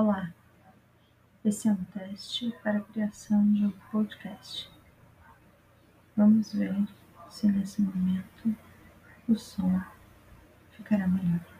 Olá, esse é um teste para a criação de um podcast. Vamos ver se nesse momento o som ficará melhor.